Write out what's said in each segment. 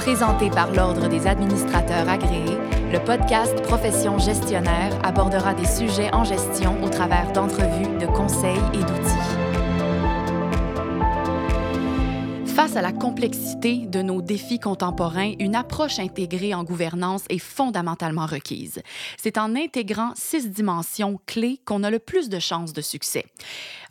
Présenté par l'Ordre des administrateurs agréés, le podcast Profession gestionnaire abordera des sujets en gestion au travers d'entrevues, de conseils et d'outils. Face à la complexité de nos défis contemporains, une approche intégrée en gouvernance est fondamentalement requise. C'est en intégrant six dimensions clés qu'on a le plus de chances de succès.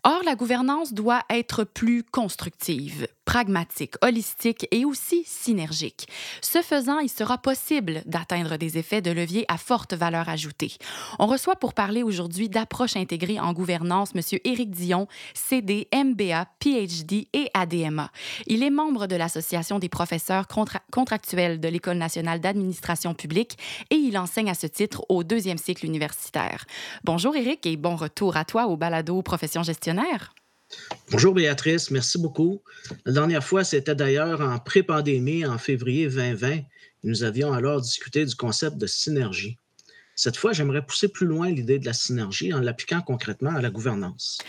Or, la gouvernance doit être plus constructive, pragmatique, holistique et aussi synergique. Ce faisant, il sera possible d'atteindre des effets de levier à forte valeur ajoutée. On reçoit pour parler aujourd'hui d'approche intégrée en gouvernance M. Éric Dion, CD, MBA, PhD et ADMA. Il est membre de l'Association des professeurs contractuels de l'École nationale d'administration publique et il enseigne à ce titre au deuxième cycle universitaire. Bonjour Éric et bon retour à toi au balado Profession gestionnaire Bonjour Béatrice, merci beaucoup. La dernière fois, c'était d'ailleurs en pré-pandémie, en février 2020. Nous avions alors discuté du concept de synergie. Cette fois, j'aimerais pousser plus loin l'idée de la synergie en l'appliquant concrètement à la gouvernance.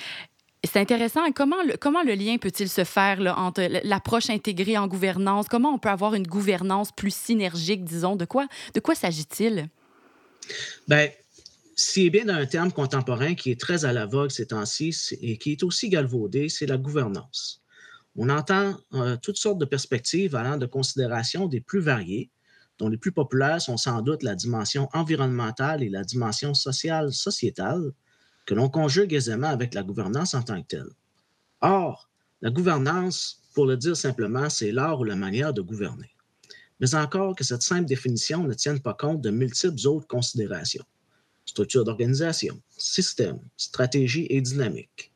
C'est intéressant. Comment le, lien peut-il se faire entre l'approche intégrée en gouvernance? Comment on peut avoir une gouvernance plus synergique, disons? De quoi, de quoi s'agit-il? Bien, est bien un terme contemporain qui est très à la vogue ces temps-ci et qui est aussi galvaudé, c'est la gouvernance. On entend euh, toutes sortes de perspectives allant de considérations des plus variées, dont les plus populaires sont sans doute la dimension environnementale et la dimension sociale, sociétale, que l'on conjugue aisément avec la gouvernance en tant que telle. Or, la gouvernance, pour le dire simplement, c'est l'art ou la manière de gouverner. Mais encore que cette simple définition ne tienne pas compte de multiples autres considérations structure d'organisation, système, stratégie et dynamique.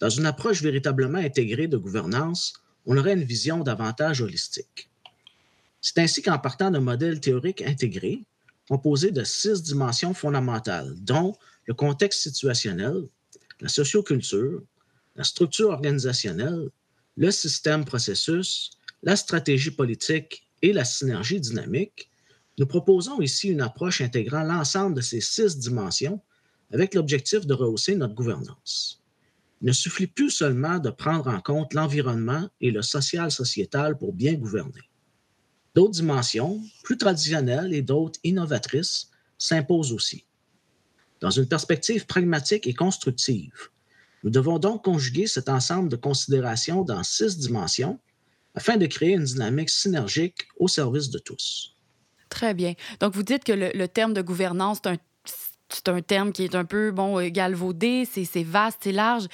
Dans une approche véritablement intégrée de gouvernance, on aurait une vision davantage holistique. C'est ainsi qu'en partant d'un modèle théorique intégré, composé de six dimensions fondamentales, dont le contexte situationnel, la socioculture, la structure organisationnelle, le système processus, la stratégie politique et la synergie dynamique, nous proposons ici une approche intégrant l'ensemble de ces six dimensions avec l'objectif de rehausser notre gouvernance. Il ne suffit plus seulement de prendre en compte l'environnement et le social-sociétal pour bien gouverner. D'autres dimensions, plus traditionnelles et d'autres innovatrices, s'imposent aussi. Dans une perspective pragmatique et constructive, nous devons donc conjuguer cet ensemble de considérations dans six dimensions afin de créer une dynamique synergique au service de tous. Très bien. Donc, vous dites que le, terme de gouvernance, c'est un terme qui est un peu bon euh, galvaudé, c'est vaste, c'est large.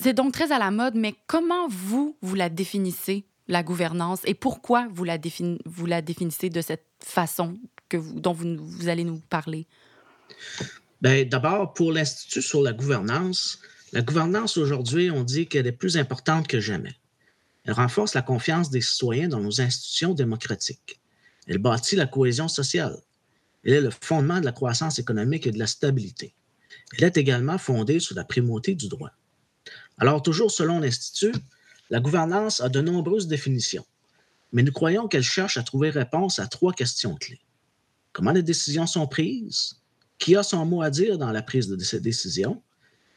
C'est donc très à la mode, mais comment vous, vous la définissez, la gouvernance, et pourquoi vous la, définissez de cette façon que dont vous allez nous parler? Bien, D'abord, pour l'Institut sur la gouvernance, la gouvernance aujourd'hui, on dit qu'elle est plus importante que jamais. Elle renforce la confiance des citoyens dans nos institutions démocratiques. Elle bâtit la cohésion sociale. Elle est le fondement de la croissance économique et de la stabilité. Elle est également fondée sur la primauté du droit. Alors, toujours selon l'Institut, la gouvernance a de nombreuses définitions, mais nous croyons qu'elle cherche à trouver réponse à trois questions clés. Comment les décisions sont prises? Qui a son mot à dire dans la prise de ces décisions?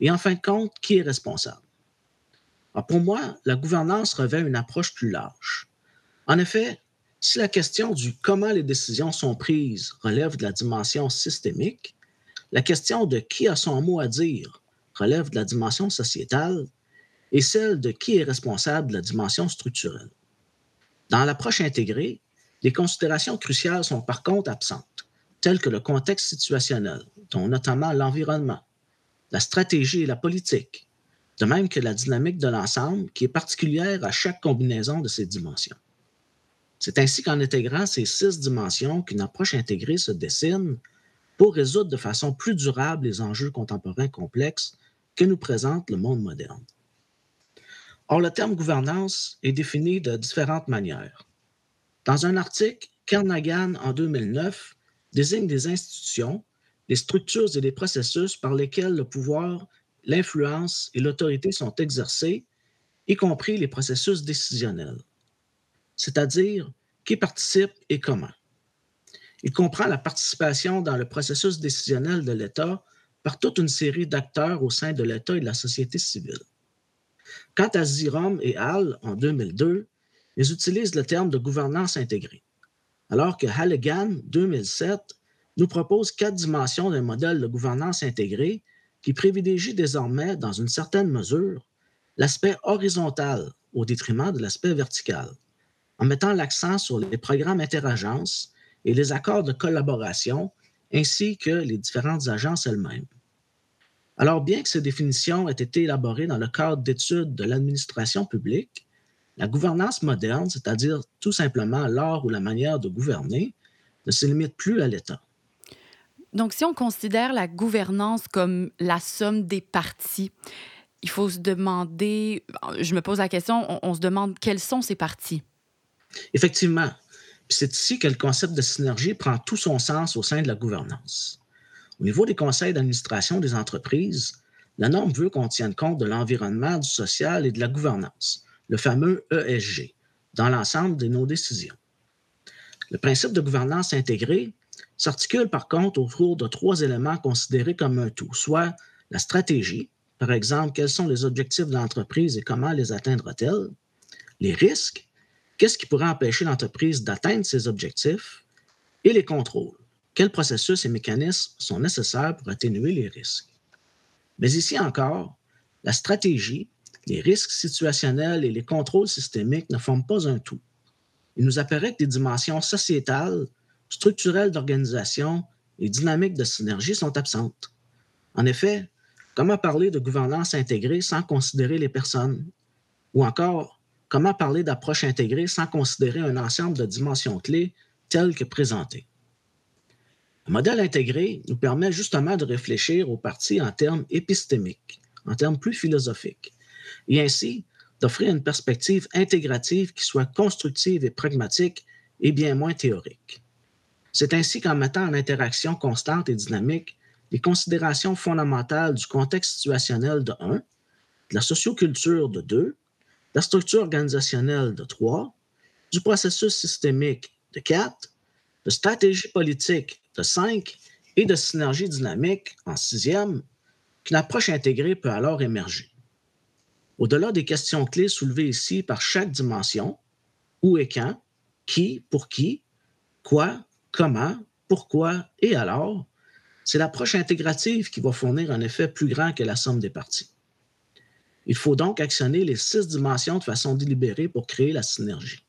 Et en fin de compte, qui est responsable? pour moi, la gouvernance revêt une approche plus large. En effet, si la question du comment les décisions sont prises relève de la dimension systémique, la question de qui a son mot à dire relève de la dimension sociétale et celle de qui est responsable de la dimension structurelle. Dans l'approche intégrée, les considérations cruciales sont par contre absentes, telles que le contexte situationnel, dont notamment l'environnement, la stratégie et la politique, de même que la dynamique de l'ensemble qui est particulière à chaque combinaison de ces dimensions. C'est ainsi qu'en intégrant ces six dimensions qu'une approche intégrée se dessine pour résoudre de façon plus durable les enjeux contemporains complexes que nous présente le monde moderne. Or, le terme gouvernance est défini de différentes manières. Dans un article, Kernaghan, en 2009, désigne des institutions, les structures et les processus par lesquels le pouvoir, l'influence et l'autorité sont exercés, y compris les processus décisionnels c'est-à-dire qui participe et comment. Il comprend la participation dans le processus décisionnel de l'État par toute une série d'acteurs au sein de l'État et de la société civile. Quant à Zirom et Hall, en 2002, ils utilisent le terme de gouvernance intégrée, alors que Halligan 2007 nous propose quatre dimensions d'un modèle de gouvernance intégrée qui privilégie désormais, dans une certaine mesure, l'aspect horizontal au détriment de l'aspect vertical, en mettant l'accent sur les programmes interagences et les accords de collaboration, ainsi que les différentes agences elles-mêmes. Alors, bien que ces définitions aient été élaborées dans le cadre d'études de l'administration publique, la gouvernance moderne, c'est-à-dire tout simplement l'art ou la manière de gouverner, ne se limite plus à l'État. Donc, si on considère la gouvernance comme la somme des parties, il faut se demander, je me pose la question, on, se demande quelles sont ces parties. Effectivement. C'est ici que le concept de synergie prend tout son sens au sein de la gouvernance. Au niveau des conseils d'administration des entreprises, la norme veut qu'on tienne compte de l'environnement, du social et de la gouvernance, le fameux ESG, dans l'ensemble de nos décisions. Le principe de gouvernance intégrée s'articule par contre autour de trois éléments considérés comme un tout, soit la stratégie, par exemple, quels sont les objectifs de l'entreprise et comment les atteindra-t-elle, les risques, qu'est-ce qui pourrait empêcher l'entreprise d'atteindre ses objectifs, et les contrôles, quels processus et mécanismes sont nécessaires pour atténuer les risques? Mais ici encore, la stratégie, les risques situationnels et les contrôles systémiques ne forment pas un tout. Il nous apparaît que des dimensions sociétales, structurelles d'organisation et dynamiques de synergie sont absentes. En effet, comment parler de gouvernance intégrée sans considérer les personnes? Ou encore, comment parler d'approche intégrée sans considérer un ensemble de dimensions clés telles que présentées? Le modèle intégré nous permet justement de réfléchir aux parties en termes épistémiques, en termes plus philosophiques et ainsi d'offrir une perspective intégrative qui soit constructive et pragmatique et bien moins théorique. C'est ainsi qu'en mettant en interaction constante et dynamique les considérations fondamentales du contexte situationnel de 1, de la socioculture de 2, de la structure organisationnelle de 3, du processus systémique de 4, de stratégie politique de 5 et de synergie dynamique en sixième, qu'une approche intégrée peut alors émerger. Au-delà des questions clés soulevées ici par chaque dimension, où et quand, qui, pour qui, quoi, comment, pourquoi et alors, c'est l'approche intégrative qui va fournir un effet plus grand que la somme des parties. Il faut donc actionner les six dimensions de façon délibérée pour créer la synergie.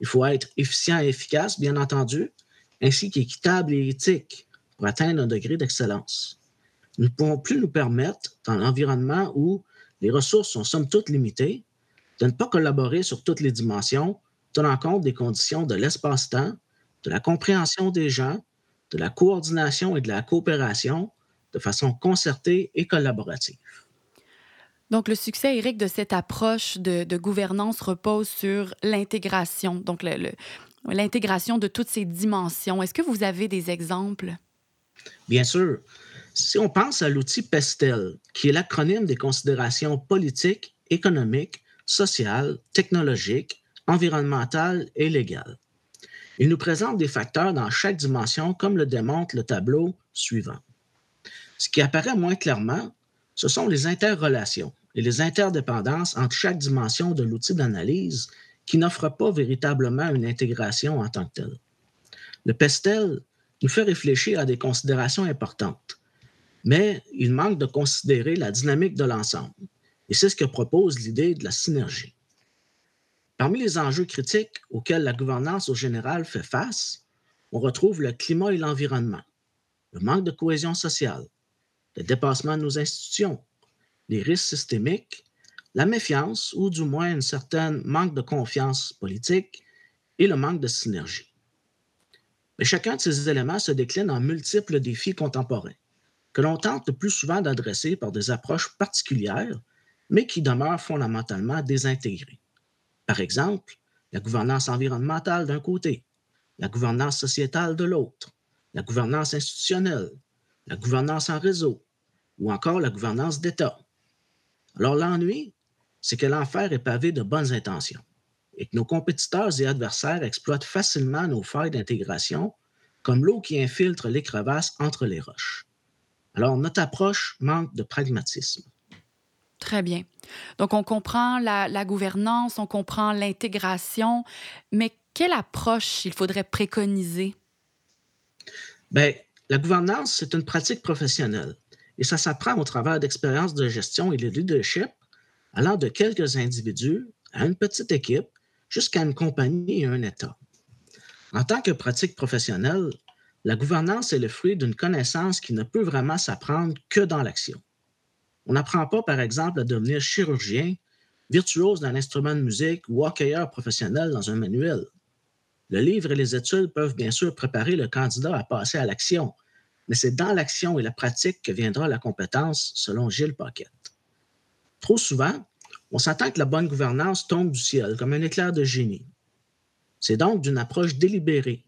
Il faut être efficient et efficace, bien entendu, ainsi qu'équitable et éthique pour atteindre un degré d'excellence. Nous ne pouvons plus nous permettre, dans l'environnement où les ressources sont somme toute limitées, de ne pas collaborer sur toutes les dimensions, tenant compte des conditions de l'espace-temps, de la compréhension des gens, de la coordination et de la coopération de façon concertée et collaborative. Donc, le succès, Eric, de cette approche de, gouvernance repose sur l'intégration, donc l'intégration de toutes ces dimensions. Est-ce que vous avez des exemples? Bien sûr. Si on pense à l'outil PESTEL, qui est l'acronyme des considérations politiques, économiques, sociales, technologiques, environnementales et légales, il nous présente des facteurs dans chaque dimension comme le démontre le tableau suivant. Ce qui apparaît moins clairement, ce sont les interrelations et les interdépendances entre chaque dimension de l'outil d'analyse qui n'offre pas véritablement une intégration en tant que telle. Le PESTEL nous fait réfléchir à des considérations importantes, mais il manque de considérer la dynamique de l'ensemble. Et c'est ce que propose l'idée de la synergie. Parmi les enjeux critiques auxquels la gouvernance au général fait face, on retrouve le climat et l'environnement, le manque de cohésion sociale, le dépassement de nos institutions, les risques systémiques, la méfiance ou du moins un certain manque de confiance politique et le manque de synergie. Mais chacun de ces éléments se décline en multiples défis contemporains que l'on tente le plus souvent d'adresser par des approches particulières, mais qui demeurent fondamentalement désintégrées. Par exemple, la gouvernance environnementale d'un côté, la gouvernance sociétale de l'autre, la gouvernance institutionnelle, la gouvernance en réseau, ou encore la gouvernance d'État. Alors l'ennui, c'est que l'enfer est pavé de bonnes intentions et que nos compétiteurs et adversaires exploitent facilement nos failles d'intégration comme l'eau qui infiltre les crevasses entre les roches. Alors, notre approche manque de pragmatisme. Très bien. Donc, on comprend la, gouvernance, on comprend l'intégration, mais Quelle approche il faudrait préconiser? Bien, la gouvernance, c'est une pratique professionnelle et ça s'apprend au travers d'expériences de gestion et de leadership allant de quelques individus à une petite équipe jusqu'à une compagnie et un État. En tant que pratique professionnelle, la gouvernance est le fruit d'une connaissance qui ne peut vraiment s'apprendre que dans l'action. On n'apprend pas, par exemple, à devenir chirurgien, virtuose d'un instrument de musique ou hockeyeur professionnel dans un manuel. Le livre et les études peuvent bien sûr préparer le candidat à passer à l'action, mais c'est dans l'action et la pratique que viendra la compétence, selon Gilles Paquette. Trop souvent, on s'attend que la bonne gouvernance tombe du ciel comme un éclair de génie. C'est donc d'une approche délibérée,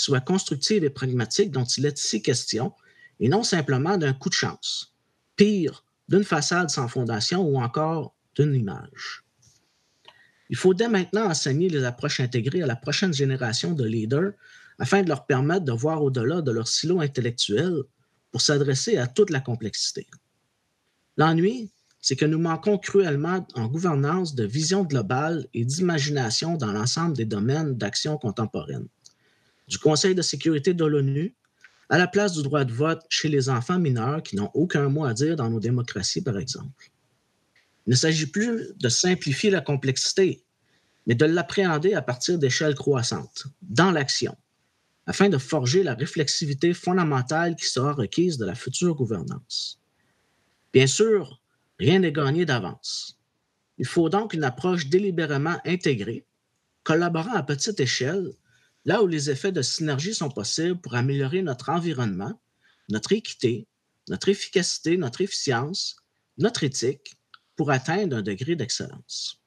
soit constructive et pragmatique dont il est ici question, et non simplement d'un coup de chance. Pire, d'une façade sans fondation ou encore d'une image. Il faut dès maintenant enseigner les approches intégrées à la prochaine génération de leaders afin de leur permettre de voir au-delà de leur silo intellectuel pour s'adresser à toute la complexité. L'ennui, c'est que nous manquons cruellement en gouvernance de vision globale et d'imagination dans l'ensemble des domaines d'action contemporaine du Conseil de sécurité de l'ONU à la place du droit de vote chez les enfants mineurs qui n'ont aucun mot à dire dans nos démocraties, par exemple. Il ne s'agit plus de simplifier la complexité, mais de l'appréhender à partir d'échelles croissantes, dans l'action, afin de forger la réflexivité fondamentale qui sera requise de la future gouvernance. Bien sûr, rien n'est gagné d'avance. Il faut donc une approche délibérément intégrée, collaborant à petite échelle là où les effets de synergie sont possibles pour améliorer notre environnement, notre équité, notre efficacité, notre efficience, notre éthique, pour atteindre un degré d'excellence.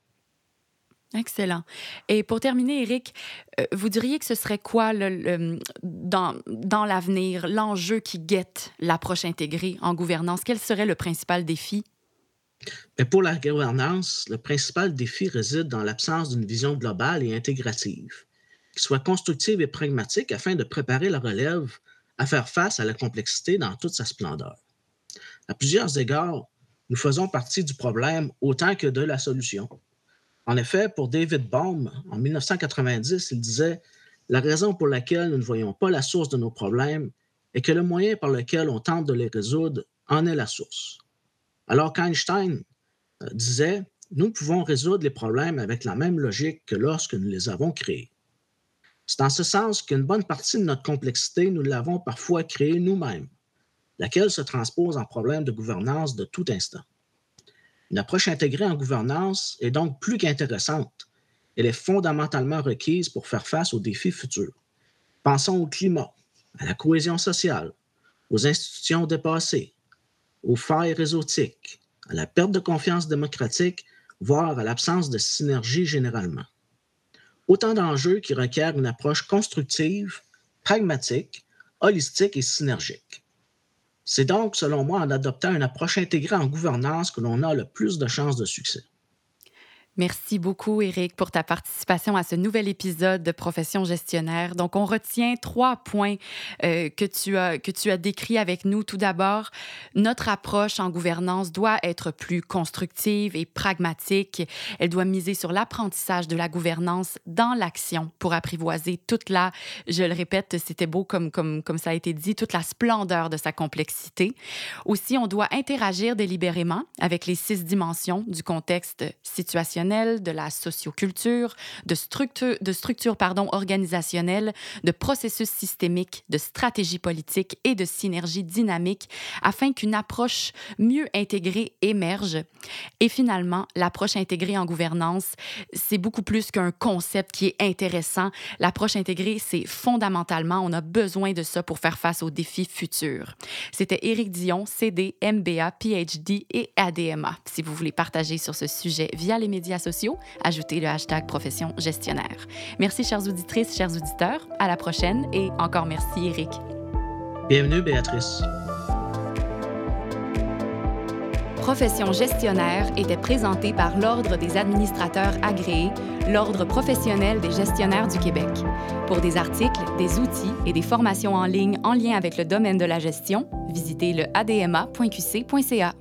Excellent. Et pour terminer, Eric, euh, vous diriez que ce serait quoi le, dans, dans l'avenir, l'enjeu qui guette l'approche intégrée en gouvernance? Quel serait le principal défi? Mais pour la gouvernance, le principal défi réside dans l'absence d'une vision globale et intégrative qui soit constructive et pragmatique afin de préparer la relève à faire face à la complexité dans toute sa splendeur. À plusieurs égards, nous faisons partie du problème autant que de la solution. En effet, pour David Baum, en 1990, il disait La raison pour laquelle nous ne voyons pas la source de nos problèmes est que le moyen par lequel on tente de les résoudre en est la source. Alors qu'Einstein euh, disait Nous pouvons résoudre les problèmes avec la même logique que lorsque nous les avons créés. C'est en ce sens qu'une bonne partie de notre complexité, nous l'avons parfois créée nous-mêmes, laquelle se transpose en problème de gouvernance de tout instant. Une approche intégrée en gouvernance est donc plus qu'intéressante. Elle est fondamentalement requise pour faire face aux défis futurs. Pensons au climat, à la cohésion sociale, aux institutions dépassées, aux failles réseautiques, à la perte de confiance démocratique, voire à l'absence de synergie généralement. Autant d'enjeux qui requièrent une approche constructive, pragmatique, holistique et synergique. C'est donc, selon moi, en adoptant une approche intégrée en gouvernance que l'on a le plus de chances de succès. Merci beaucoup, Eric, pour ta participation à ce nouvel épisode de Profession gestionnaire. Donc, on retient trois points euh, que, tu as, que tu as décrits avec nous. Tout d'abord, notre approche en gouvernance doit être plus constructive et pragmatique. Elle doit miser sur l'apprentissage de la gouvernance dans l'action pour apprivoiser toute la, je le répète, c'était beau comme, comme, comme ça a été dit, toute la splendeur de sa complexité. Aussi, on doit interagir délibérément avec les six dimensions du contexte situationnel de la socioculture, de structure, de structure pardon, organisationnelle, de processus systémiques, de stratégie politique et de synergie dynamique afin qu'une approche mieux intégrée émerge. Et finalement, l'approche intégrée en gouvernance, c'est beaucoup plus qu'un concept qui est intéressant. L'approche intégrée, c'est fondamentalement, on a besoin de ça pour faire face aux défis futurs. C'était Éric Dion, CD, MBA, PhD et ADMA. Si vous voulez partager sur ce sujet via les médias sociaux, ajoutez le hashtag profession gestionnaire. Merci, chères auditrices, chers auditeurs. À la prochaine et encore merci, Eric. Bienvenue, Béatrice. Profession gestionnaire était présenté par l'Ordre des administrateurs agréés, l'Ordre professionnel des gestionnaires du Québec. Pour des articles, des outils et des formations en ligne en lien avec le domaine de la gestion, visitez le adma.qc.ca.